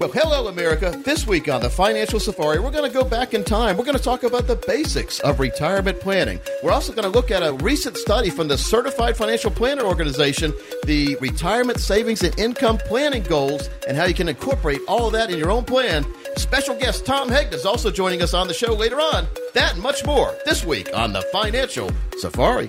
Well, hello, America. This week on the Financial Safari, we're going to go back in time. We're going to talk about the basics of retirement planning. We're also going to look at a recent study from the Certified Financial Planner Organization, the retirement savings and income planning goals, and how you can incorporate all of that in your own plan. Special guest Tom Hegg is also joining us on the show later on. That and much more this week on the Financial Safari.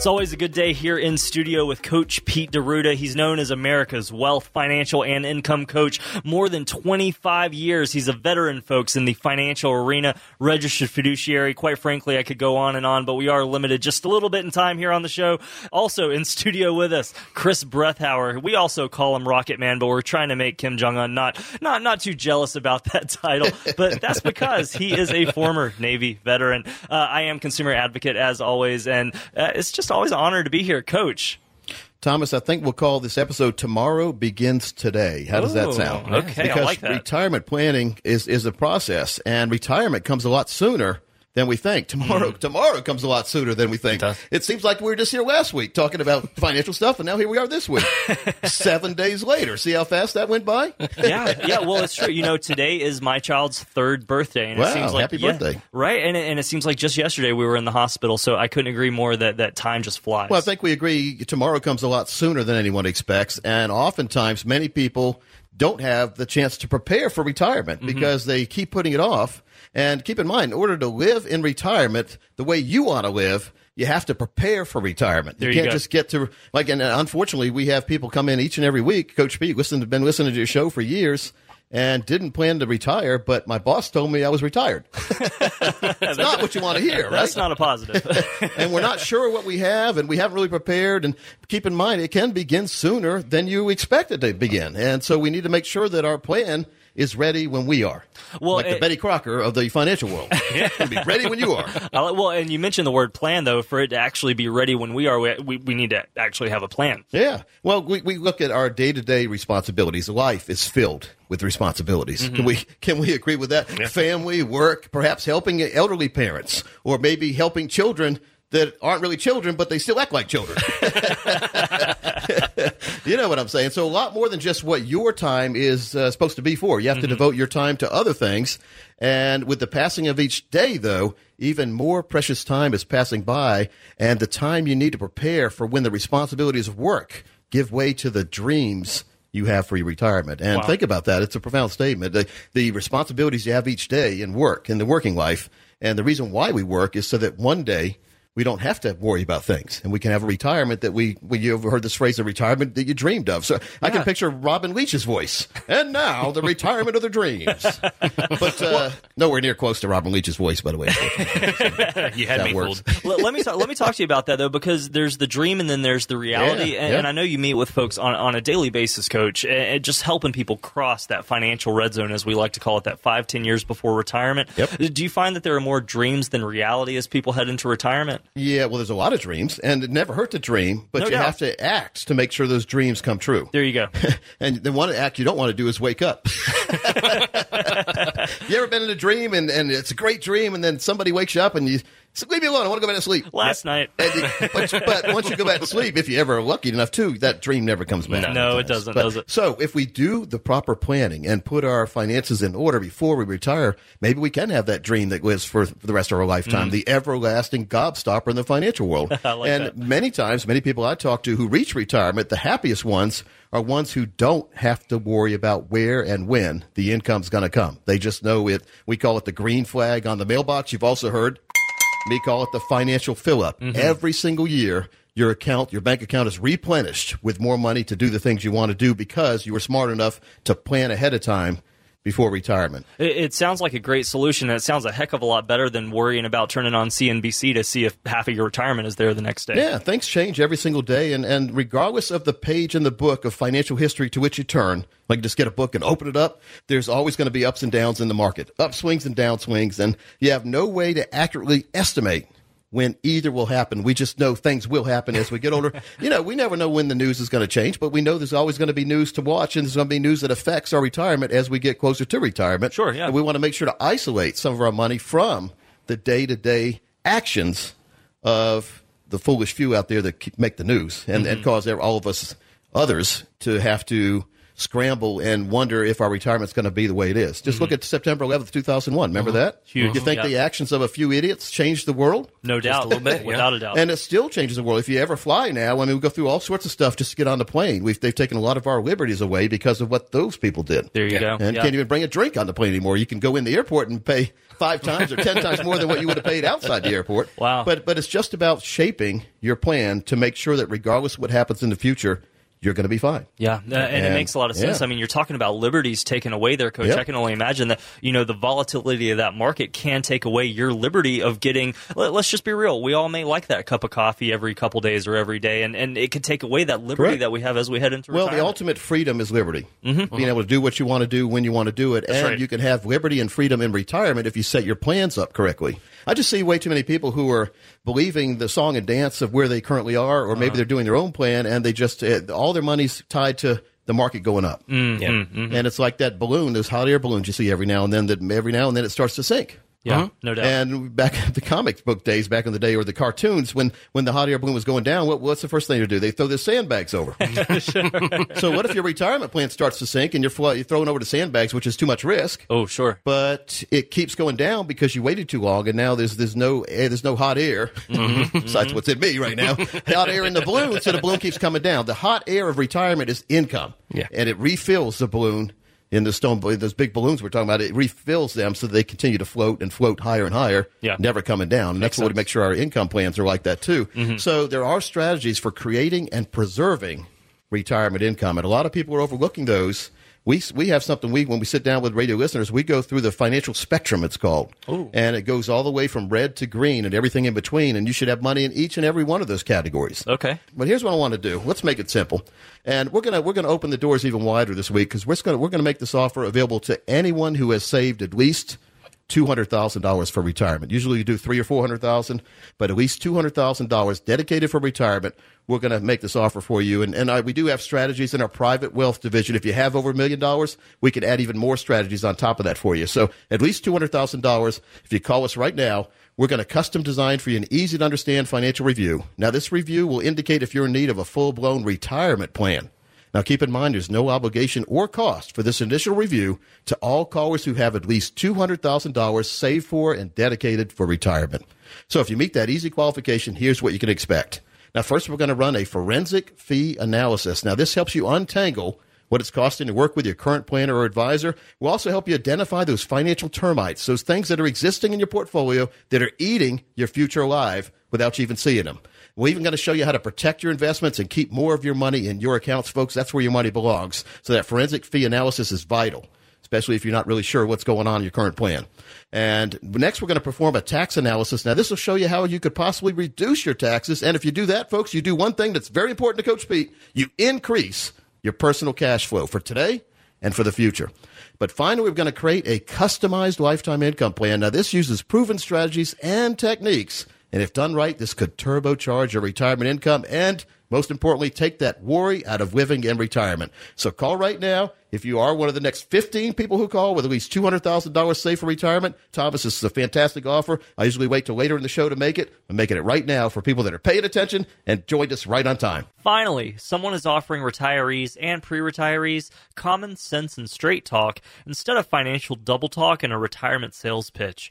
It's always a good day here in studio with Coach Pete D'Arruda. He's known as America's wealth, financial, and income coach. More than 25 years. He's a veteran, folks, in the financial arena, registered fiduciary. Quite frankly, I could go on and on, but we are limited just a little bit in time here on the show. Also in studio with us, Chris Brethauer. We also call him Rocket Man, but we're trying to make Kim Jong Un not not not too jealous about that title. But that's because he is a former Navy veteran. Uh, I am consumer advocate as always, and uh, it's just always an honor to be here, Coach. Thomas, I think we'll call this episode "Tomorrow Begins Today." How does that sound? okay, I because like that. retirement planning is is a process, and retirement comes a lot sooner than we think. Tomorrow, tomorrow comes a lot sooner than we think. Mm. does. It seems like we were just here last week talking about financial stuff, and now here we are this week, seven days later. See how fast that went by? yeah, yeah. Well, it's true. You know, today is my child's third birthday, and Wow, it seems like happy yeah, birthday. right? And it, and it seems like just yesterday we were in the hospital, so I couldn't agree more that that time just flies. Well, I think we agree tomorrow comes a lot sooner than anyone expects. And oftentimes, many people don't have the chance to prepare for retirement Mm-hmm. because they keep putting it off. And keep in mind, in order to live in retirement the way you want to live, you have to prepare for retirement. You you can't go. just get to like. And uh, unfortunately, we have people come in each and every week. Coach Pete, listen, been listening to your show for years. And didn't plan to retire, but my boss told me I was retired. That's not what you want to hear, right? that's not a positive. and we're not sure what we have, and we haven't really prepared. And keep in mind, it can begin sooner than you expect it to begin, and so we need to make sure that our plan is ready when we are. Well, like the Betty Crocker of the financial world, it's going to be ready when you are. Well, and you mentioned the word plan, though. For it to actually be ready when we are, we, we, we need to actually have a plan. Yeah. Well, we, we look at our day to day responsibilities. Life is filled with responsibilities. Mm-hmm. Can we can we agree with that? Family, work, perhaps helping elderly parents, or maybe helping children that aren't really children, but they still act like children. you know what I'm saying? So a lot more than just what your time is uh, supposed to be for. You have to devote your time to other things. And with the passing of each day, though, even more precious time is passing by, and the time you need to prepare for when the responsibilities of work give way to the dreams you have for your retirement. And Wow. think about that. It's a profound statement. The, the responsibilities you have each day in work, in the working life, and the reason why we work is so that one day we don't have to worry about things and we can have a retirement that we, we you ever heard this phrase, a retirement that you dreamed of. So I can picture Robin Leach's voice. And now the retirement of the dreams. But uh, nowhere near close to Robin Leach's voice, by the way. you had That me works. fooled. let, let me talk, let me talk to you about that though, because there's the dream and then there's the reality, Yeah, and, yeah. and I know you meet with folks on, on a daily basis, Coach, and, and just helping people cross that financial red zone, as we like to call it, that five ten years before retirement. Yep. Do you find that there are more dreams than reality as people head into retirement? Yeah, well, there's a lot of dreams, and it never hurt to dream, but No you doubt. have to act to make sure those dreams come true. There you go. and the one act you don't want to do is wake up. you ever been in a dream and, and it's a great dream, and then somebody wakes you up and you say, "Leave me alone. I want to go back to sleep." Last night. And but, but once you go back to sleep, if you ever are lucky enough to, that dream never comes back. No, it doesn't, But- does it? So if we do the proper planning and put our finances in order before we retire, maybe we can have that dream that lives for, for the rest of our lifetime, the everlasting gobstopper in the financial world. Mm. Like and that. many times, many people I talk to who reach retirement, the happiest ones are ones who don't have to worry about where and when the income's going to come. They just know it. We call it the green flag on the mailbox. You've also heard me call it the financial fill up. Mm-hmm. Every single year, your account, your bank account is replenished with more money to do the things you want to do because you were smart enough to plan ahead of time before retirement. It, it, sounds like a great solution. and It sounds a heck of a lot better than worrying about turning on CNBC to see if half of your retirement is there the next day. Yeah, things change every single day. And, and regardless of the page in the book of financial history to which you turn, like just get a book and open it up, there's always going to be ups and downs in the market, upswings and downswings. And you have no way to accurately estimate when either will happen. We just know things will happen as we get older. you know, we never know when the news is going to change, but we know there's always going to be news to watch and there's going to be news that affects our retirement as we get closer to retirement. Sure, yeah. And we want to make sure to isolate some of our money from the day to day actions of the foolish few out there that make the news and, mm-hmm. and cause all of us others to have to scramble and wonder if our retirement's going to be the way it is. Just mm-hmm. look at September 11th, 2001. Remember mm-hmm. that? Huge. You think yeah. the actions of a few idiots changed the world? No doubt. Just a little bit, without a doubt. And it still changes the world. If you ever fly now, I mean, we go through all sorts of stuff just to get on the plane. We've, they've taken a lot of our liberties away because of what those people did. There you yeah. go. And yeah. can't even bring a drink on the plane anymore. You can go in the airport and pay five times or ten times more than what you would have paid outside the airport. Wow. But but it's just about shaping your plan to make sure that regardless of what happens in the future, you're going to be fine. Yeah, uh, and, and, it makes a lot of sense. Yeah. I mean, you're talking about liberties taken away there, Coach. Yep. I can only imagine that you know the volatility of that market can take away your liberty of getting. Let, us just be real. We all may like that cup of coffee every couple days or every day, and, and it could take away that liberty Correct. that we have as we head into retirement. well, retirement. the ultimate freedom is liberty. Mm-hmm. Being able to do what you want to do when you want to do it, That's and right. you can have liberty and freedom in retirement if you set your plans up correctly. I just see way too many people who are believing the song and dance of where they currently are, or maybe Uh-huh. they're doing their own plan, and they just uh, all their money's tied to the market going up. Mm-hmm. Yeah. And it's like that balloon, those hot air balloons you see every now and then. That every now and then it starts to sink. Yeah, no doubt. And back in the comic book days, back in the day, or the cartoons, when, when the hot air balloon was going down, what, what's the first thing to do? They throw the sandbags over. so what if your retirement plan starts to sink and you're, fl- you're throwing over the sandbags, which is too much risk? oh, sure. But it keeps going down because you waited too long, and now there's there's no eh, there's no hot air. Mm-hmm. that's what's in me right now. hot air in the balloon, so the balloon keeps coming down. The hot air of retirement is income, Yeah. and it refills the balloon in the stone those big balloons we're talking about. It refills them so they continue to float and float higher and higher, Yeah. never coming down. And that's what we make sure our income plans are like that too. Mm-hmm. So there are strategies for creating and preserving retirement income, and a lot of people are overlooking those. We, we have something we when we sit down with radio listeners we go through the financial spectrum it's called and it goes all the way from red to green and everything in between and you should have money in each and every one of those categories Okay. but here's what I want to do. Let's make it simple, and we're gonna we're gonna open the doors even wider this week because we're gonna we're gonna make this offer available to anyone who has saved at least two hundred thousand dollars for retirement. Usually you do three or four hundred thousand, but at least two hundred thousand dollars dedicated for retirement. We're going to make this offer for you, and and I, we do have strategies in our private wealth division. If you have over a million dollars, we can add even more strategies on top of that for you. So at least two hundred thousand dollars. If you call us right now. We're going to custom design for you an easy to understand financial review. Now, this review will indicate if you're in need of a full blown retirement plan. Now, keep in mind there's no obligation or cost for this initial review to all callers who have at least $200,000 saved for and dedicated for retirement. So, if you meet that easy qualification, here's what you can expect. Now, first, we're going to run a forensic fee analysis. Now, this helps you untangle what it's costing to work with your current planner or advisor. We'll also help you identify those financial termites, those things that are existing in your portfolio that are eating your future alive without you even seeing them. We're even going to show you how to protect your investments and keep more of your money in your accounts, folks. That's where your money belongs. So that forensic fee analysis is vital, especially if you're not really sure what's going on in your current plan. And next, we're going to perform a tax analysis. Now, this will show you how you could possibly reduce your taxes. And if you do that, folks, you do one thing that's very important to Coach Pete. You increase your personal cash flow for today and for the future. But finally, we're going to create a customized lifetime income plan. Now, this uses proven strategies and techniques. And if done right, this could turbocharge your retirement income and, most importantly, take that worry out of living in retirement. So call right now. If you are one of the next 15 people who call with at least $200,000 saved for retirement, Thomas, this is a fantastic offer. I usually wait till later in the show to make it. I'm making it right now for people that are paying attention and joined us right on time. Finally, someone is offering retirees and pre retirees common sense and straight talk instead of financial double talk and a retirement sales pitch.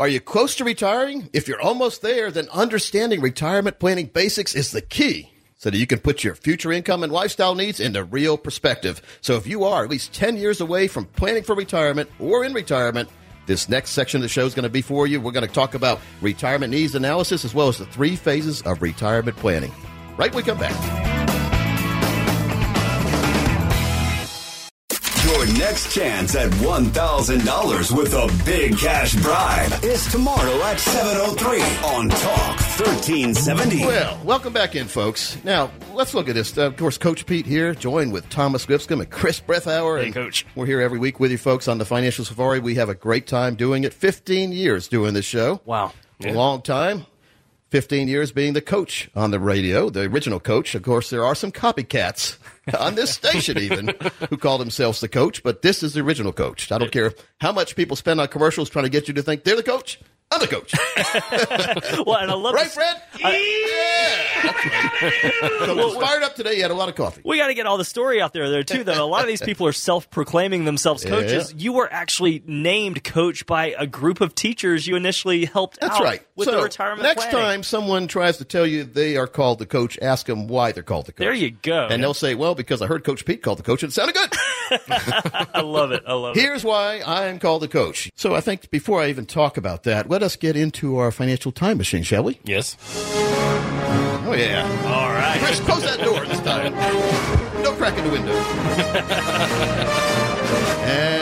Are you close to retiring? If you're almost there, then understanding retirement planning basics is the key so that you can put your future income and lifestyle needs into real perspective. So if you are at least 10 years away from planning for retirement or in retirement, this next section of the show is going to be for you. We're going to talk about retirement needs analysis as well as the three phases of retirement planning. Right when we come back. Your next chance at $1,000 with a big cash bribe is tomorrow at 7.03 on Talk 1370. Well, welcome back in, folks. Now, let's look at this. Uh, of course, Coach Pete here, joined with Thomas Lipscomb and Chris Breathauer. Hey, and Coach. We're here every week with you folks on the Financial Safari. We have a great time doing it. 15 years doing this show. Wow. A long time. 15 years being the coach on the radio, the original coach. Of course, there are some copycats on this station even who call themselves the coach, but this is the original coach. I don't care how much people spend on commercials trying to get you to think they're the coach. I'm the coach. Well, and I love Right, this- Fred? yeah. That's right. So was fired up today. You had a lot of coffee. We got to get all the story out there, there too. Though a lot of these people are self-proclaiming themselves coaches. Yeah. You were actually named coach by a group of teachers you initially helped That's out right. with so the retirement next planning. time someone tries to tell you they are called the coach, ask them why they're called the coach. There you go. And they'll say, well, because I heard Coach Pete called the coach and it sounded good. I love it. I love it. Here's why I am called the coach. So I think before I even talk about that, let us get into our financial time machine, shall we? Yes. Oh, yeah. All right. Chris, close that door this time. No crack in the window. and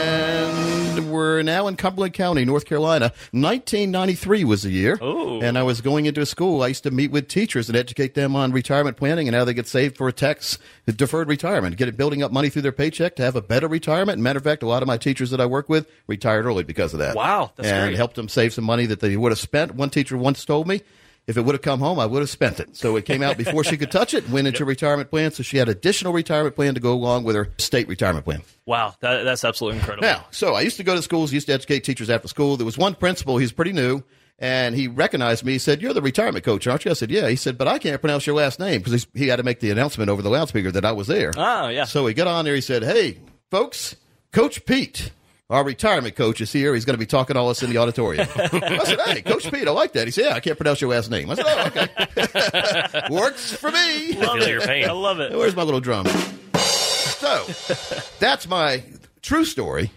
we're now in Cumberland County, North Carolina. 1993 was the year. Ooh. And I was going into a school. I used to meet with teachers and educate them on retirement planning and how they get saved for a tax deferred retirement, get it building up money through their paycheck to have a better retirement. Matter of fact, a lot of my teachers that I work with retired early because of that. Wow, that's and great. helped them save some money that they would have spent. One teacher once told me, if it would have come home, I would have spent it. So it came out before she could touch it, went into retirement plan. So she had additional retirement plan to go along with her state retirement plan. Wow, that, that's absolutely incredible. Now, so I used to go to schools, used to educate teachers after school. There was one principal, he's pretty new, and he recognized me. He said, You're the retirement coach, aren't you? I said, Yeah. He said, But I can't pronounce your last name because he had to make the announcement over the loudspeaker that I was there. Oh, yeah. So he got on there. He said, Hey, folks, Coach Pete, our retirement coach, is here. He's going to be talking to all us in the auditorium. I said, Hey, Coach Pete, I like that. He said, Yeah, I can't pronounce your last name. I said, Oh, okay. Works for me. love feel it. your pain. I love it. Where's my little drum? So that's my true story,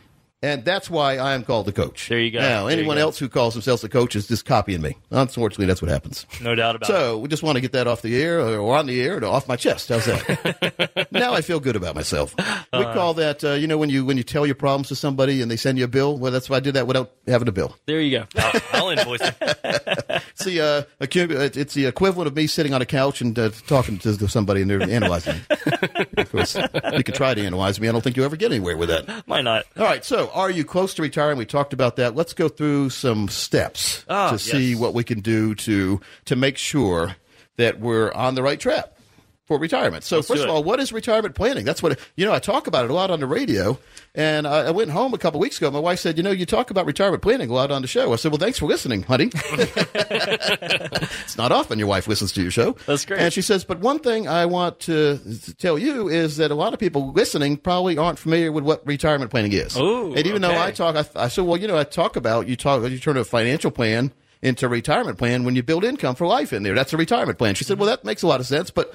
and that's why I am called the coach. There you go. Now, There anyone go. else who calls themselves the coach is just copying me. Unfortunately, that's what happens. No doubt about it. So we just want to get that off the air or on the air or off my chest. How's that? now I feel good about myself. We call that, uh, you know, when you when you tell your problems to somebody and they send you a bill. Well, that's why I did that without having a bill. There you go. I'll, I'll invoice it. It's the uh, it's the equivalent of me sitting on a couch and uh, talking to somebody and they're analyzing. me. of course, you can try to analyze me. I don't think you ever get anywhere with that. Why not? All right, so are you close to retiring? We talked about that. Let's go through some steps Ah, to see yes. what we can do to to make sure that we're on the right track for retirement. So Let's first of all, what is retirement planning? That's what you know. I talk about it a lot on the radio, and I, I went home a couple weeks ago. My wife said, "You know, you talk about retirement planning a lot on the show." I said, "Well, thanks for listening, honey." it's not often your wife listens to your show. That's great. And she says, "But one thing I want to, tell you is that a lot of people listening probably aren't familiar with what retirement planning is." Ooh, and even though. I talk, I, I said, "Well, you know, I talk about you talk you turn a financial plan." Into a retirement plan when you build income for life in there. That's a retirement plan. She said, Well, that makes a lot of sense, but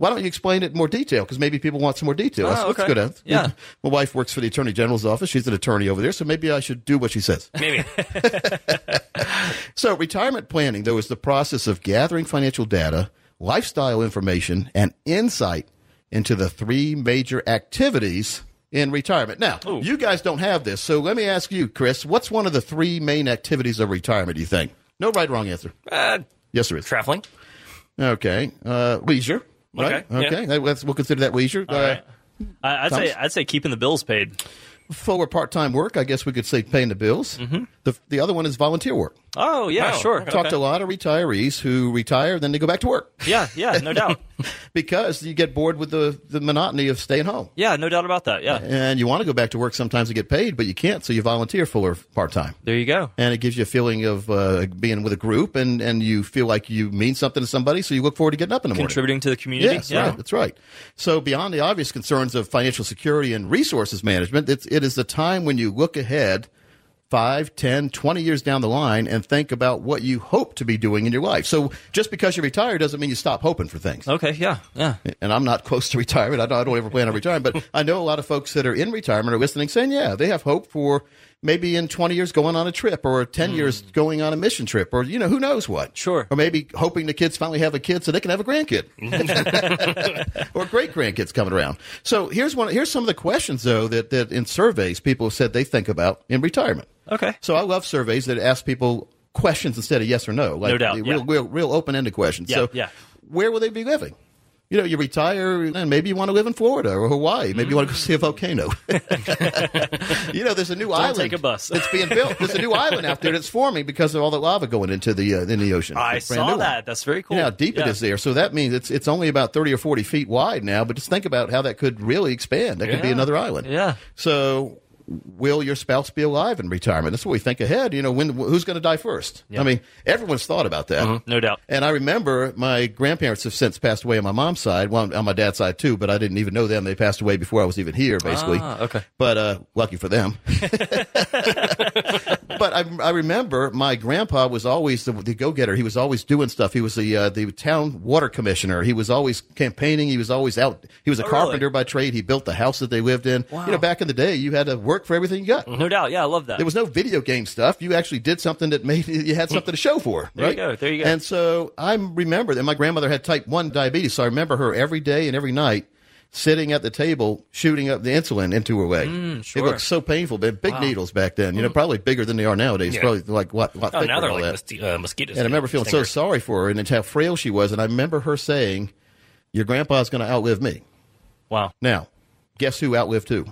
why don't you explain it in more detail? Because maybe people want some more detail. Oh, that's okay. good. Yeah. My wife works for the Attorney General's office. She's an attorney over there, so maybe I should do what she says. Maybe. So, retirement planning, though, is the process of gathering financial data, lifestyle information, and insight into the three major activities in retirement. Now, you guys don't have this, so let me ask you, Chris, what's one of the three main activities of retirement, do you think? No right or wrong answer. Uh, Yes, there is. traveling. Okay. Uh, leisure. Right? Okay, Okay. That- we'll consider that leisure. Uh, right. I'd Thomas? say I'd say keeping the bills paid. full or part time work, I guess we could say paying the bills. The, the other one is volunteer work. Oh yeah, Oh, sure. okay. Talk to a lot of retirees who retire, then they go back to work Yeah, yeah, no doubt. because you get bored with the, the monotony of staying home. Yeah, no doubt about that. Yeah, And you want to go back to work sometimes to get paid, but you can't, so you volunteer full or part time. there you go. And it gives you a feeling of uh, being with a group, and, and you feel like you mean something to somebody, so you look forward to getting up in the morning. Contributing to the community. Yes, yeah. right. That's right. So beyond the obvious concerns of financial security and resources management, it's, it is the time when you look ahead five, ten, twenty years down the line and think about what you hope to be doing in your life. So just because you retire doesn't mean you stop hoping for things. Okay. Yeah. Yeah. And I'm not close to retirement. I don't, I don't ever plan on retiring, but I know a lot of folks that are in retirement are listening saying, yeah, they have hope for maybe in 20 years going on a trip or 10 hmm. years going on a mission trip or, you know, who knows what. Sure. Or maybe hoping the kids finally have a kid so they can have a grandkid or great grandkids coming around. So here's one, here's some of the questions though that, that in surveys people have said they think about in retirement. Okay. So I love surveys that ask people questions instead of yes or no. Like No doubt, Real, yeah. real, real open ended questions. Yeah, so yeah. where will they be living? You know, you retire and maybe you want to live in Florida or Hawaii. Maybe you want to go see a volcano. you know, there's a new island. take a bus. that's being built. There's a new island out there that's forming because of all the lava going into the uh, in the ocean. I It's saw new one. that. That's very cool. Yeah, how deep it Yeah. is there. So that means it's it's only about thirty or forty feet wide now. But just think about how that could really expand. That could be another island. Yeah. So will your spouse be alive in retirement? That's what we think ahead. You know, when who's going to die first? I mean, everyone's thought about that. No doubt. And I remember my grandparents have since passed away on my mom's side, well, on my dad's side too, but I didn't even know them. They passed away before I was even here, basically. Ah, okay. But uh, lucky for them. but I, I remember my grandpa was always the, the go-getter. He was always doing stuff. He was the uh, the town water commissioner. He was always campaigning. He was always out. He was a Oh, really? carpenter by trade. He built the house that they lived in. You know, back in the day, you had to work for everything you got. No doubt. Yeah, I love that. There was no video game stuff. You actually did something that made you had something to show for. There you right? go, there you go. And so I remember that my grandmother had type one diabetes, so I remember her every day and every night sitting at the table shooting up the insulin into her leg. Mm, sure. It looked so painful. But big needles back then, you know, probably bigger than they are nowadays. Yeah. Probably like what? what Oh, now they're like uh, mosquitoes. And I remember feeling so sorry for her and it's how frail she was. And I remember her saying, "Your grandpa's going to outlive me." wow. Now, guess who outlived who?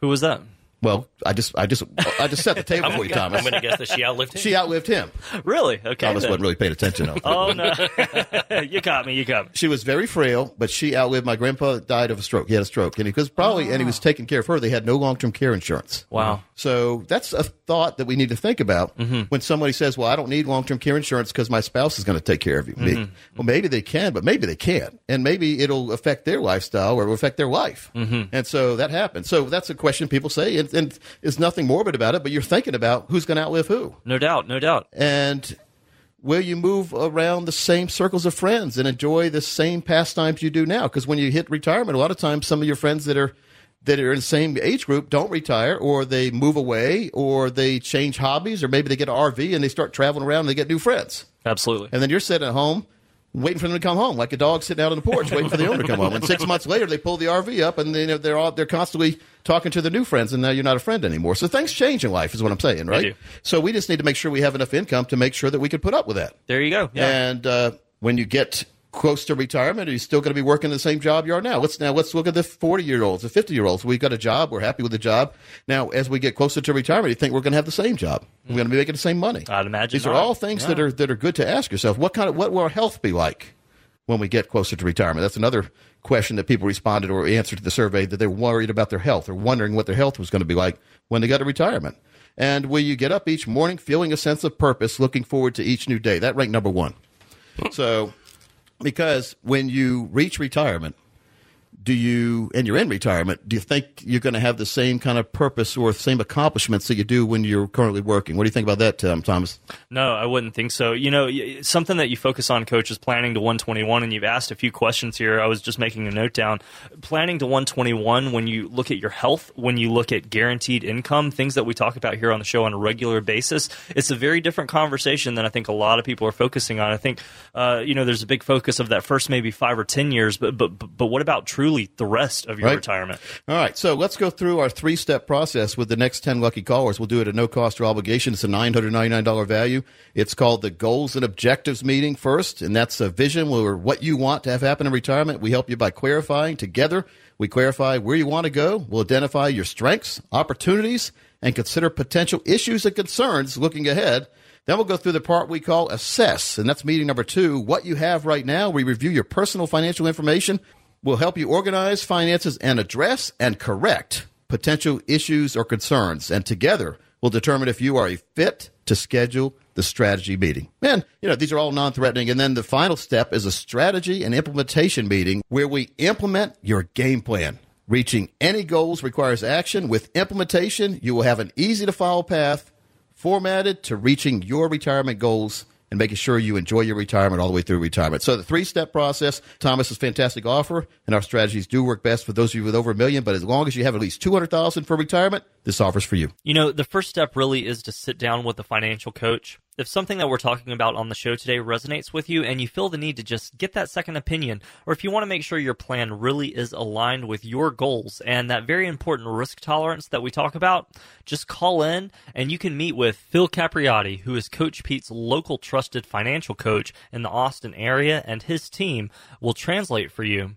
Who was that? Well, I just, I just, I just set the table for you, Thomas. I'm going to guess that she outlived him. She outlived him. Really? Okay. Thomas then. wasn't really paying attention. though. Oh no! you caught me. You caught me. She was very frail, but she outlived my grandpa. Died of a stroke. He had a stroke, and because probably, and he was taking care of her. They had no long term care insurance. Wow. So that's a thought that we need to think about Mm-hmm. when somebody says, "Well, I don't need long term care insurance because my spouse is going to take care of you." Me. Mm-hmm. Well, maybe they can, but maybe they can't, and maybe it'll affect their lifestyle or affect their life. Mm-hmm. And so that happens. So that's a question people say, and, and there's nothing morbid about it. But you're thinking about who's going to outlive who. No doubt. No doubt. And will you move around the same circles of friends and enjoy the same pastimes you do now? Because when you hit retirement, a lot of times some of your friends that are that are in the same age group don't retire, or they move away, or they change hobbies, or maybe they get an RV and they start traveling around and they get new friends. Absolutely. And then you're sitting at home waiting for them to come home, like a dog sitting out on the porch waiting for the owner to come home. And six months later, they pull the RV up and they, you know, they're all they're constantly talking to their new friends, and now you're not a friend anymore. So things change in life, is what I'm saying, right? So we just need to make sure we have enough income to make sure that we can put up with that. There you go. Yeah. And uh, when you get close to retirement, are you still going to be working the same job you are now? Let's now let's look at the 40 year olds, the 50 year olds. We've got a job. We're happy with the job. Now, as we get closer to retirement, you think we're going to have the same job? We're going to be making the same money. I'd imagine These are all things that are that are good to ask yourself. What kind of what will our health be like when we get closer to retirement? That's another question that people responded or answered to the survey that they're worried about their health or wondering what their health was going to be like when they got to retirement. And will you get up each morning feeling a sense of purpose, looking forward to each new day? That ranked number one. So, because when you reach retirement, do you, and you're in retirement, do you think you're going to have the same kind of purpose or same accomplishments that you do when you're currently working? What do you think about that, um, Thomas? No, I wouldn't think so. You know, something that you focus on, coach, is planning to 121, and you've asked a few questions here. I was just making a note down. Planning to 121, when you look at your health, when you look at guaranteed income, things that we talk about here on the show on a regular basis, it's a very different conversation than I think a lot of people are focusing on. I think, uh, you know, there's a big focus of that first maybe five or 10 years, but, but, but what about truly the rest of your Right. retirement. All right, so let's go through our three step process with the next 10 lucky callers. We'll do it at no cost or obligation. It's a $999 value. It's called the Goals and Objectives Meeting first, and that's a vision where what you want to have happen in retirement. We help you by clarifying together. We clarify where you want to go. We'll identify your strengths, opportunities, and consider potential issues and concerns looking ahead. Then we'll go through the part we call assess, and that's meeting number two. What you have right now. We review your personal financial information. We'll help you organize finances and address and correct potential issues or concerns. And together, we'll determine if you are a fit to schedule the strategy meeting. And, you know, these are all non threatening. And then the final step is a strategy and implementation meeting where we implement your game plan. Reaching any goals requires action. With implementation, you will have an easy to follow path formatted to reaching your retirement goals and making sure you enjoy your retirement all the way through retirement. So the three-step process, Thomas Thomas's fantastic offer, and our strategies do work best for those of you with over a million, but as long as you have at least 200,000 for retirement, this offer's for you. You know, the first step really is to sit down with a financial coach. If something that we're talking about on the show today resonates with you and you feel the need to just get that second opinion, or if you want to make sure your plan really is aligned with your goals and that very important risk tolerance that we talk about, just call in and you can meet with Phil Capriotti, who is Coach Pete's local trusted financial coach in the Austin area, and his team will translate for you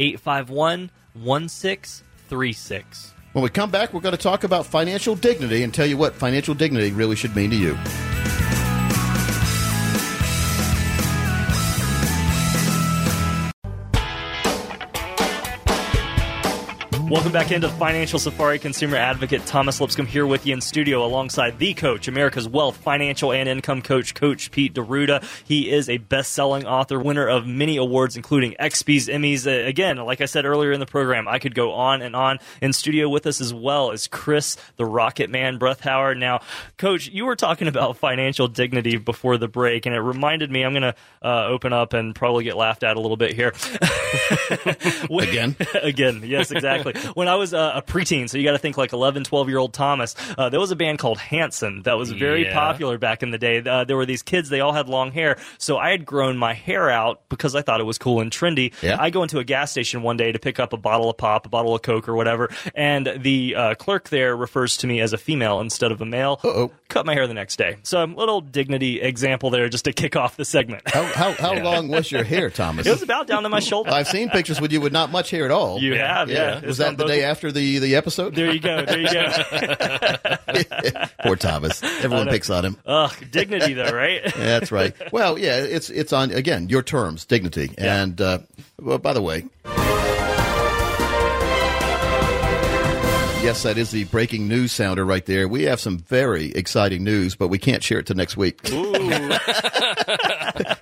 851 1636. When we come back, we're going to talk about financial dignity and tell you what financial dignity really should mean to you. Welcome back into Financial Safari Consumer Advocate Thomas Lipscomb here with you in studio alongside the coach, America's Wealth, Financial, and Income Coach, Coach Pete D'Arruda. He is a best-selling author, winner of many awards, including XP's, Emmys. Uh, again, like I said earlier in the program, I could go on and on. In studio with us as well is Chris, the Rocket Man Breathauer. Now, Coach, you were talking about financial dignity before the break, and it reminded me. I'm going to uh, open up and probably get laughed at a little bit here. Again? Again, yes, exactly. when I was uh, a preteen, so you got to think like 11, 12 year old Thomas, uh, there was a band called Hanson that was very Yeah. popular back in the day. Uh, there were these kids, they all had long hair. So I had grown my hair out because I thought it was cool and trendy. Yeah. I go into a gas station one day to pick up a bottle of pop, a bottle of Coke or whatever, and the uh, clerk there refers to me as a female instead of a male. Uh-oh. Cut my hair the next day. So a little dignity example there just to kick off the segment. How, how, how long was your hair, Thomas? it was about down to my shoulder. I've seen pictures with you with not much hair at all. You have, yeah. It's Was that on the day after the, the episode? There you go. There you go. Poor Thomas. Everyone picks on him. Ugh, dignity though, right? Yeah, That's right. Well, yeah, it's it's on again your terms, dignity, and uh, well, by the way, yes, that is the breaking news sounder right there. We have some very exciting news, but we can't share it till next week. but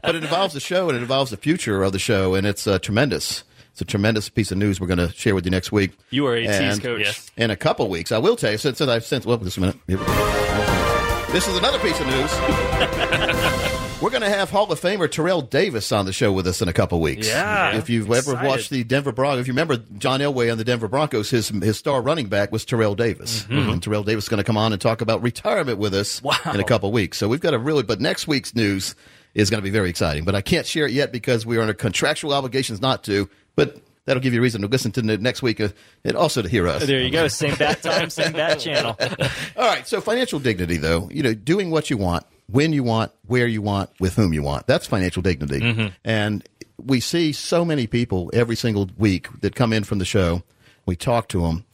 it involves the show and it involves the future of the show, and it's uh, tremendous. It's a tremendous piece of news we're going to share with you next week. You are a tease And coach. Yes. In a couple weeks, I will tell you. Since, since I've since well, just a minute. Here we go. This is another piece of news. We're going to have Hall of Famer Terrell Davis on the show with us in a couple weeks. Yeah. If you've ever Excited. watched the Denver Broncos, if you remember John Elway on the Denver Broncos, his his star running back was Terrell Davis. Mm-hmm. Mm-hmm. And Terrell Davis is going to come on and talk about retirement with us Wow. in a couple weeks. So we've got a really, but next week's news is going to be very exciting. But I can't share it yet because we are under contractual obligations not to. But that'll give you a reason to listen to the next week uh, and also to hear us. There you go. Same bat time, same bat channel. All right. So financial dignity, though, you know, doing what you want, when you want, where you want, with whom you want. That's financial dignity. And we see so many people every single week that come in from the show. We talk to them,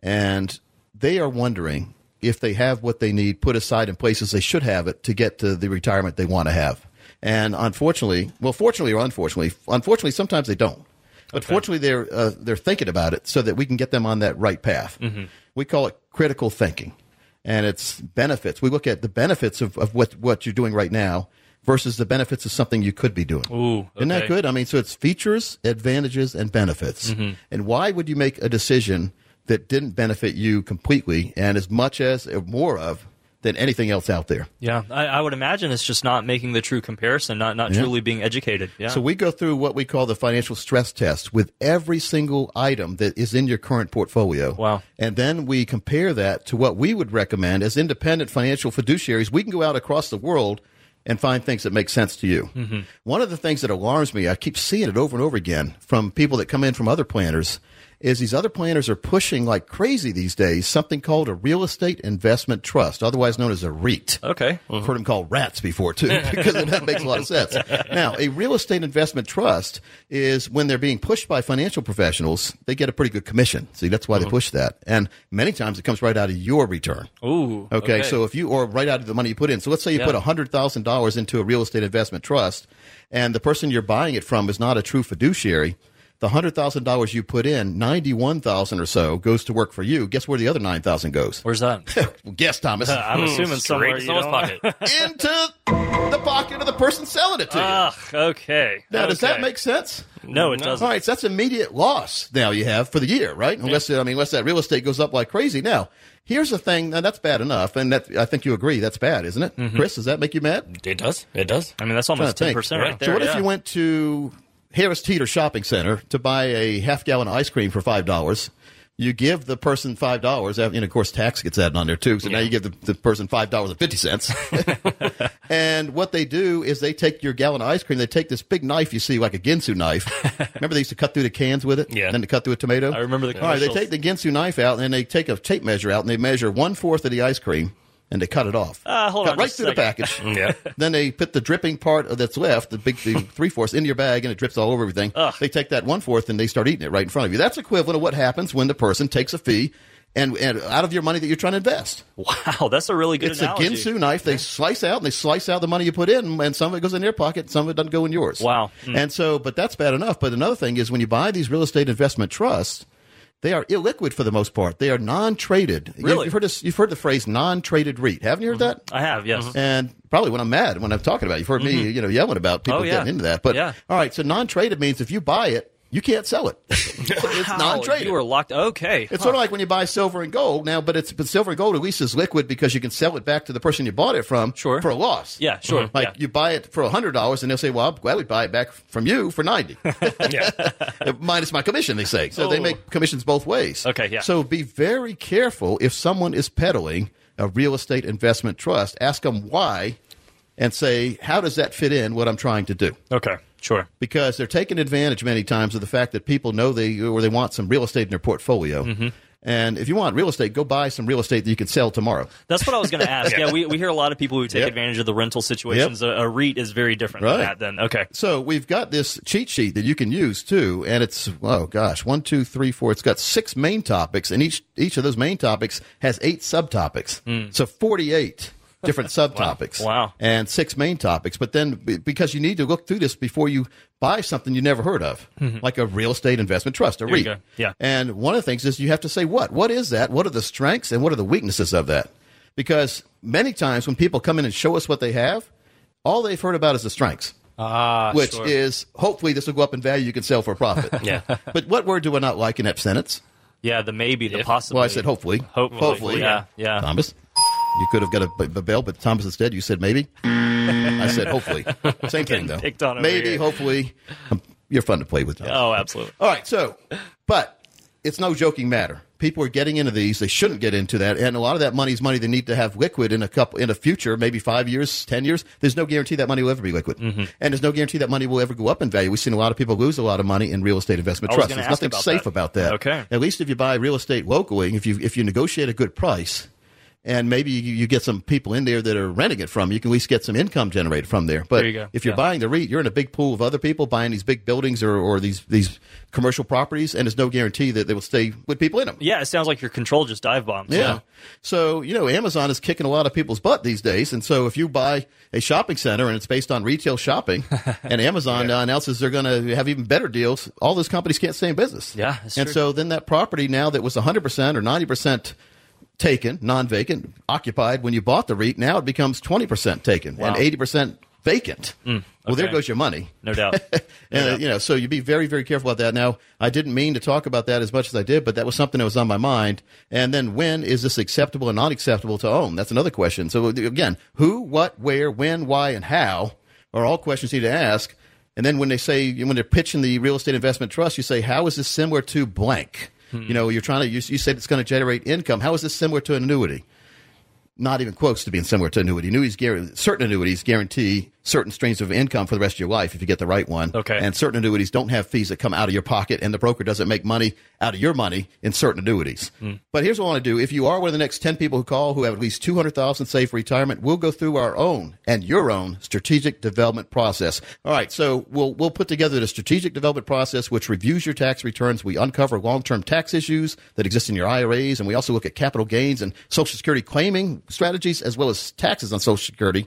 and they are wondering if they have what they need put aside in places they should have it to get to the retirement they want to have. And unfortunately, well, fortunately or unfortunately, unfortunately, sometimes they don't. But fortunately, they're uh, they're thinking about it so that we can get them on that right path. We call it critical thinking, and it's benefits. We look at the benefits of, of what what you're doing right now versus the benefits of something you could be doing. Ooh, Isn't that good? I mean, so it's features, advantages, and benefits. And why would you make a decision that didn't benefit you completely and as much as or more of than anything else out there. Yeah, I, I would imagine it's just not making the true comparison, not not Yeah. truly being educated. Yeah. So we go through what we call the financial stress test with every single item that is in your current portfolio. Wow. And then we compare that to what we would recommend as independent financial fiduciaries. We can go out across the world and find things that make sense to you. Mm-hmm. One of the things that alarms me, I keep seeing it over and over again from people that come in from other planners, is these other planners are pushing like crazy these days something called a real estate investment trust, otherwise known as a REIT. okay. I've heard them called rats before too, because that makes a lot of sense. Now, a real estate investment trust is when they're being pushed by financial professionals, they get a pretty good commission. See, that's why they uh-huh. push that. And many times it comes right out of your return. Ooh. Okay, so if you, or right out of the money you put in. So let's say you Yeah. put $100,000 into a real estate investment trust, and the person you're buying it from is not a true fiduciary. The hundred thousand dollars you put in, ninety-one thousand or so goes to work for you. Guess where the other nine thousand goes? where's that? Well, guess, Thomas. I'm assuming somewhere. In someone's pocket. into the pocket of the person selling it to you. Ugh, okay. now, does that make sense? No, it No. doesn't. All right, so that's immediate loss now you have for the year, right? Unless I mean, unless that real estate goes up like crazy. Now, here's the thing, and that's bad enough, and that I think you agree that's bad, isn't it, Mm-hmm. Chris? Does that make you mad? It does. It does. I mean, that's almost ten percent right there. So, what if you went to Harris Teeter Shopping Center to buy a half gallon ice cream for five dollars? You give the person five dollars, and of course tax gets added on there too. So now you give the, the person five dollars and fifty cents. and what they do is they take your gallon of ice cream. They take this big knife you see, like a Ginsu knife. Remember they used to cut through the cans with it, Yeah. Then to cut through a tomato. I remember the All right, they take the Ginsu knife out, and then they take a tape measure out, and they measure one fourth of the ice cream, and they cut it off. Ah, hold cut on right through the package. Yeah. Then they put the dripping part of that's left, the big the three fourths, into your bag, and it drips all over everything. Ugh. They take that one fourth and they start eating it right in front of you. That's equivalent of what happens when the person takes a fee and, and out of your money that you're trying to invest. Wow, that's a really good It's analogy. a Ginsu knife. They slice out and they slice out the money you put in, and some of it goes in their pocket, some of it doesn't go in yours. Wow. Mm. And so, but that's bad enough. But another thing is when you buy these real estate investment trusts, they are illiquid for the most part. They are non-traded. You- Really? You've heard this, you've heard the phrase non-traded REIT. Haven't you heard mm-hmm. that? I have, yes. Mm-hmm. And probably when I'm mad, when I'm talking about it, you've heard me, mm-hmm. you know, yelling about people Oh, yeah. getting into that. But Yeah. all right, so non-traded means if you buy it, you can't sell it. it's Wow, non-traded. You were locked. Okay. It's sort of like when you buy silver and gold now, but it's but silver and gold at least is liquid because you can sell it back to the person you bought it from Sure. for a loss. Yeah, mm-hmm. sure. Like yeah. you buy it for hundred dollars, and they'll say, "Well, I'm glad we buy it back from you for ninety, Yeah. minus my commission." They say so. They Oh. make commissions both ways. Okay, yeah. So be very careful if someone is peddling a real estate investment trust. Ask them why, and say, "How does that fit in what I'm trying to do?" Okay. Sure. because they're taking advantage many times of the fact that people know they or they want some real estate in their portfolio. Mm-hmm. And if you want real estate, go buy some real estate that you can sell tomorrow. That's what I was going to ask. yeah, we, we hear a lot of people who take Yep. advantage of the rental situations. A, a REIT is very different Right. than that. Then okay. So we've got this cheat sheet that you can use too, and it's oh gosh, one, two, three, four. It's got six main topics, and each each of those main topics has eight subtopics. So forty-eight different subtopics. Hmm. Wow. And six main topics. But then because you need to look through this before you buy something you never heard of, like a real estate investment trust, a Mm-hmm. REIT. Yeah. And one of the things is you have to say what? What is that? What are the strengths and what are the weaknesses of that? Because many times when people come in and show us what they have, all they've heard about is the strengths Ah, which sure. is hopefully this will go up in value. You can sell for a profit. Yeah. But what word do I not like in that sentence? yeah, the maybe, the possibility. Well, I said hopefully. Hopefully, yeah, yeah. Thomas, you could have got a bell, but Thomas instead you said maybe. I said hopefully. Same thing though. picked on maybe, here. hopefully. Um, You're fun to play with. Thomas. Oh, absolutely. All right, so, but it's no joking matter. People are getting into these; they shouldn't get into that, and a lot of that money is money they need to have liquid in a couple in a future, maybe five years, ten years. There's no guarantee that money will ever be liquid, Mm-hmm. and there's no guarantee that money will ever go up in value. We've seen a lot of people lose a lot of money in real estate investment trusts. There's nothing about safe that. about that. Okay. at least if you buy real estate locally, if you if you negotiate a good price. And maybe you, you get some people in there that are renting it from you. You can at least get some income generated from there. But There you if you're Yeah. buying the REIT, you're in a big pool of other people buying these big buildings or, or these these commercial properties, and there's no guarantee that they will stay with people in them. Yeah, it sounds like your control just dive bombs. Yeah. So, you know, Amazon is kicking a lot of people's butt these days. And so if you buy a shopping center and it's based on retail shopping and Amazon uh, announces they're going to have even better deals, all those companies can't stay in business. Yeah, that's And true. so then that property now that was 100% or 90% taken, non-vacant, occupied when you bought the REIT, now it becomes 20% taken Wow. and 80% vacant. Well, there goes your money. No doubt. and uh, you know, so you be very, very careful about that. Now, I didn't mean to talk about that as much as I did, but that was something that was on my mind. And then, when is this acceptable and not acceptable to own? That's another question. So again, who, what, where, when, why, and how are all questions you need to ask. And then when they say when they're pitching the real estate investment trust, you say, "How is this similar to blank?" Hmm. You know, you're trying to you, you said it's going to generate income. How is this similar to an annuity? not even close to being similar to annuity. Annuities, guarantee, certain annuities guarantee certain streams of income for the rest of your life if you get the right one. Okay. And certain annuities don't have fees that come out of your pocket, and the broker doesn't make money out of your money in certain annuities. Hmm. But here's what I want to do: if you are one of the next ten people who call who have at least two hundred thousand saved for retirement, we'll go through our own and your own strategic development process. All right. So we'll we'll put together the strategic development process, which reviews your tax returns. We uncover long-term tax issues that exist in your IRAs, and we also look at capital gains and Social Security claiming strategies, as well as taxes on Social Security.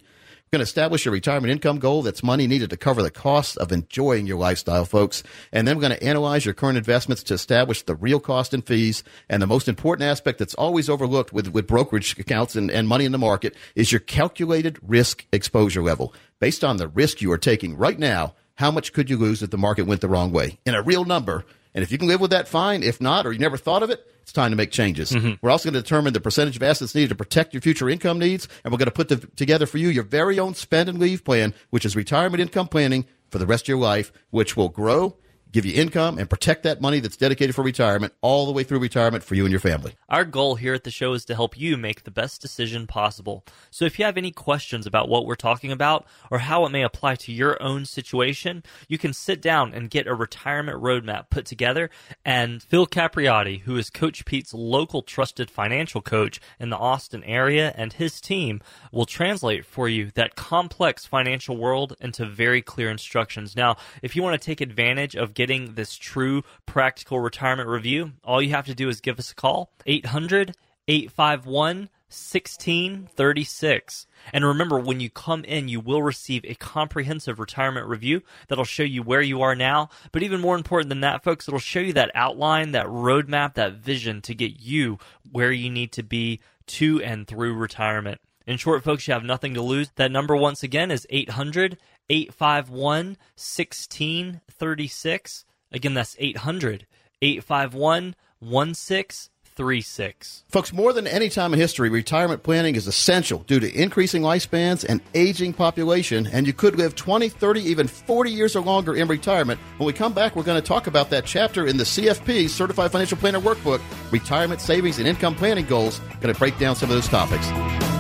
To establish your retirement income goal. That's money needed to cover the cost of enjoying your lifestyle, folks. And then we're going to analyze your current investments to establish the real cost and fees. And the most important aspect that's always overlooked with, with brokerage accounts and, and money in the market is your calculated risk exposure level. Based on the risk you are taking right now, how much could you lose if the market went the wrong way? In a real number. And if you can live with that, fine. If not, or you never thought of it, it's time to make changes. Mm-hmm. We're also going to determine the percentage of assets needed to protect your future income needs, and we're going to put the, together for you your very own spend and leave plan, which is retirement income planning for the rest of your life, which will grow, give you income, and protect that money that's dedicated for retirement all the way through retirement for you and your family. Our goal here at the show is to help you make the best decision possible. So if you have any questions about what we're talking about or how it may apply to your own situation, you can sit down and get a retirement roadmap put together. And Phil Capriotti, who is Coach Pete's local trusted financial coach in the Austin area, and his team will translate for you that complex financial world into very clear instructions. Now, if you want to take advantage of getting this true practical retirement review, all you have to do is give us a call 800 851 1636. And remember, when you come in, you will receive a comprehensive retirement review that'll show you where you are now. But even more important than that, folks, it'll show you that outline, that roadmap, that vision to get you where you need to be to and through retirement. In short, folks, you have nothing to lose. That number, once again, is 800 851 1636. Again, that's 800 851 1636. Folks, more than any time in history, retirement planning is essential due to increasing lifespans and aging population, and you could live 20, 30, even 40 years or longer in retirement. When we come back, we're going to talk about that chapter in the CFP, Certified Financial Planner Workbook, Retirement Savings and Income Planning Goals. Going to break down some of those topics.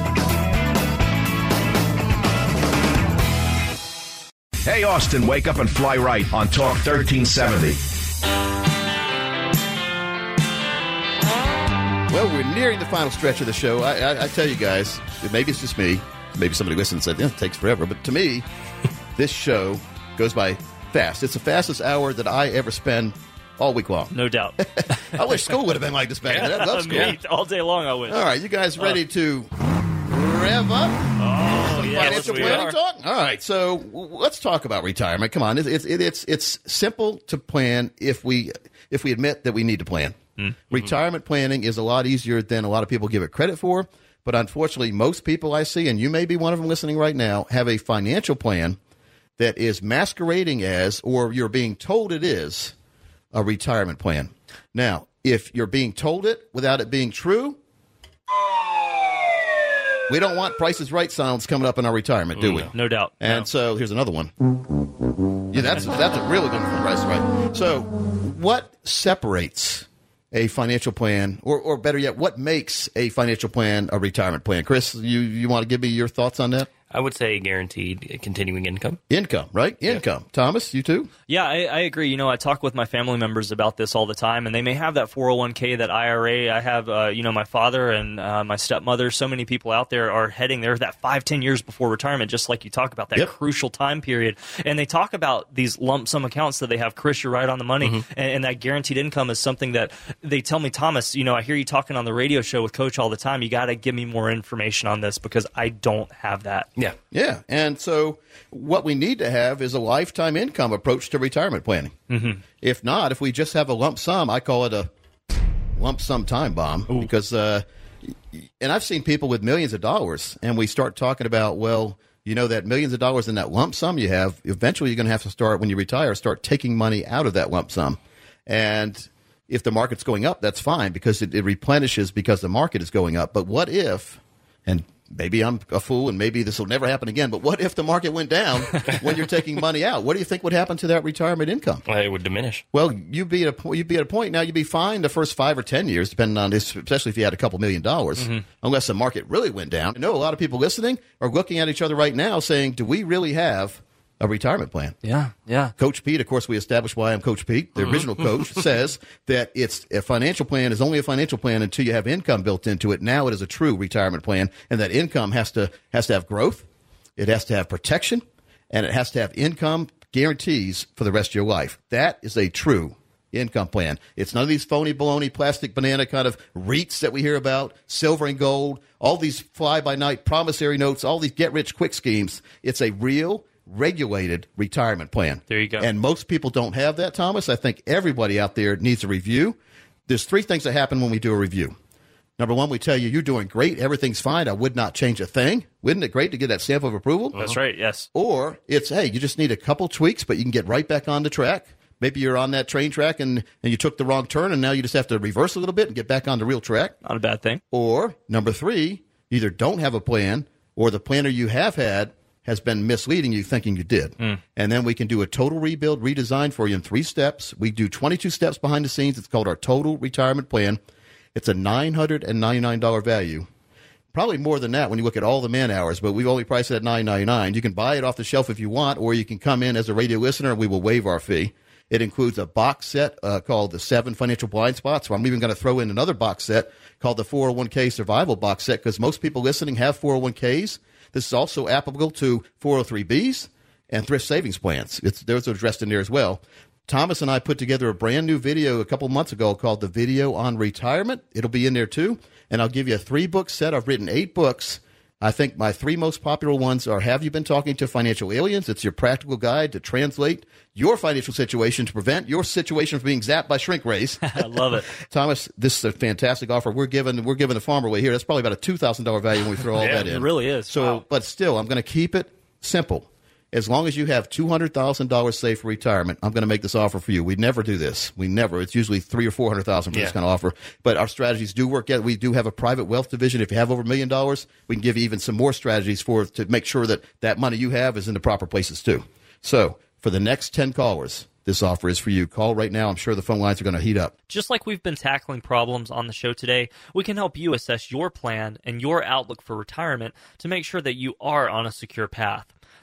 Hey, Austin, wake up and fly right on Talk 1370. Well, we're nearing the final stretch of the show. I, I, I tell you guys, maybe it's just me. Maybe somebody listens and said, yeah, it takes forever. But to me, this show goes by fast. It's the fastest hour that I ever spend all week long. No doubt. I wish school would have been like this back then. I love school. Me, all day long, I wish. All right, you guys ready uh. to rev up? Oh, yes, financial planning talk. All right, so let's talk about retirement. Come on, it's it's it's, it's simple to plan if we if we admit that we need to plan. Retirement planning is a lot easier than a lot of people give it credit for. But unfortunately, most people I see, and you may be one of them listening right now, have a financial plan that is masquerading as, or you're being told it is, a retirement plan. Now, if you're being told it without it being true, we don't want prices right sounds coming up in our retirement, do we? Mm, no doubt. And so here's another one. Yeah, that's that's a really good one. Price right. So, what separates a financial plan, or or better yet, what makes a financial plan a retirement plan? Chris, you you want to give me your thoughts on that? I would say guaranteed continuing income. Income, right? Income. Thomas, you too. Yeah, I, I agree. You know, I talk with my family members about this all the time, and they may have that 401k, that IRA. I have, uh, you know, my father and uh, my stepmother. So many people out there are heading there that five, ten years before retirement, just like you talk about that Yep. crucial time period. And they talk about these lump sum accounts that they have. Chris, you're right on the money, Mm-hmm. and, and that guaranteed income is something that they tell me, Thomas. You know, I hear you talking on the radio show with Coach all the time. You got to give me more information on this because I don't have that. Yeah. Yeah, Yeah. and so what we need to have is a lifetime income approach to retirement planning. Mm-hmm. If not, if we just have a lump sum, I call it a lump sum time bomb because, uh, and I've seen people with millions of dollars, and we start talking about, well, you know that millions of dollars in that lump sum you have, eventually you're going to have to start, when you retire, start taking money out of that lump sum. And if the market's going up, that's fine because it, it replenishes because the market is going up. But what if, and maybe I'm a fool and maybe this will never happen again, but what if the market went down when you're taking money out? What do you think would happen to that retirement income? It would diminish. Well, you'd be at a you'd be at a point now. You'd be fine the first five or ten years, depending on this, especially if you had a couple million dollars. Mm-hmm. Unless the market really went down. I know a lot of people listening are looking at each other right now, saying, "Do we really have a retirement plan?" Yeah, yeah. Coach Pete, of course, we established why I'm Coach Pete. The mm-hmm. original coach says that it's a financial plan is only a financial plan until you have income built into it. Now it is a true retirement plan, and that income has to has to have growth, it has to have protection, and it has to have income guarantees for the rest of your life. That is a true income plan. It's none of these phony baloney plastic banana kind of REITs that we hear about, silver and gold, all these fly by night promissory notes, all these get rich quick schemes. It's a real regulated retirement plan. There you go. And most people don't have that, Thomas. I think everybody out there needs a review. There's three things that happen when we do a review. Number one, we tell you you're doing great, everything's fine. I would not change a thing. Wouldn't it great to get that stamp of approval? That's right. Yes. Or it's hey, you just need a couple tweaks, but you can get right back on the track. Maybe you're on that train track and, and you took the wrong turn, and now you just have to reverse a little bit and get back on the real track. Not a bad thing. Or number three, you either don't have a plan or the planner you have had has been misleading you thinking you did. And then we can do a total rebuild, redesign for you in three steps. We do 22 steps behind the scenes. It's called our total retirement plan. It's a $999 value. Probably more than that when you look at all the man hours, but we've only priced it at 999. You can buy it off the shelf if you want, or you can come in as a radio listener and we will waive our fee. It includes a box set uh, called the Seven Financial Blind Spots. I'm even going to throw in another box set called the 401k Survival Box Set because most people listening have 401ks. This is also applicable to 403bs and thrift savings plans. It's, those are addressed in there as well. Thomas and I put together a brand new video a couple months ago called The Video on Retirement. It'll be in there too. And I'll give you a three book set. I've written eight books. I think my three most popular ones are Have You Been Talking to Financial Aliens? It's your practical guide to translate your financial situation to prevent your situation from being zapped by shrink rays. I love it. Thomas, this is a fantastic offer. We're giving we're giving the farmer away here. That's probably about a two thousand dollar value when we throw all Yeah, that in. it really is. So, Wow. but still, I'm going to keep it simple. As long as you have two hundred thousand dollars saved for retirement, I'm going to make this offer for you. We never do this. We never. It's usually three or four hundred thousand for this kind of offer. But our strategies do work out. We do have a private wealth division. If you have over a million dollars, we can give you even some more strategies for to make sure that that money you have is in the proper places too. So, for the next ten callers, this offer is for you. Call right now. I'm sure the phone lines are going to heat up. Just like we've been tackling problems on the show today, we can help you assess your plan and your outlook for retirement to make sure that you are on a secure path.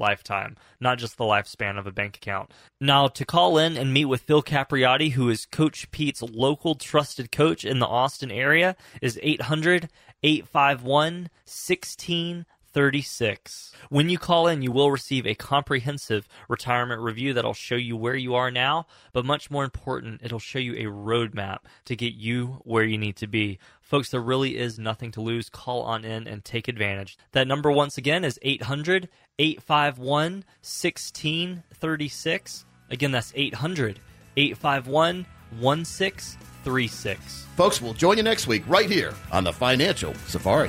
lifetime, not just the lifespan of a bank account. Now, to call in and meet with Phil Capriotti, who is Coach Pete's local trusted coach in the Austin area, is 800 851 1636. When you call in, you will receive a comprehensive retirement review that'll show you where you are now, but much more important, it'll show you a roadmap to get you where you need to be. Folks, there really is nothing to lose. Call on in and take advantage. That number, once again, is 800 851 1636. Again, that's 800 851 1636. Folks, we'll join you next week right here on the Financial Safari.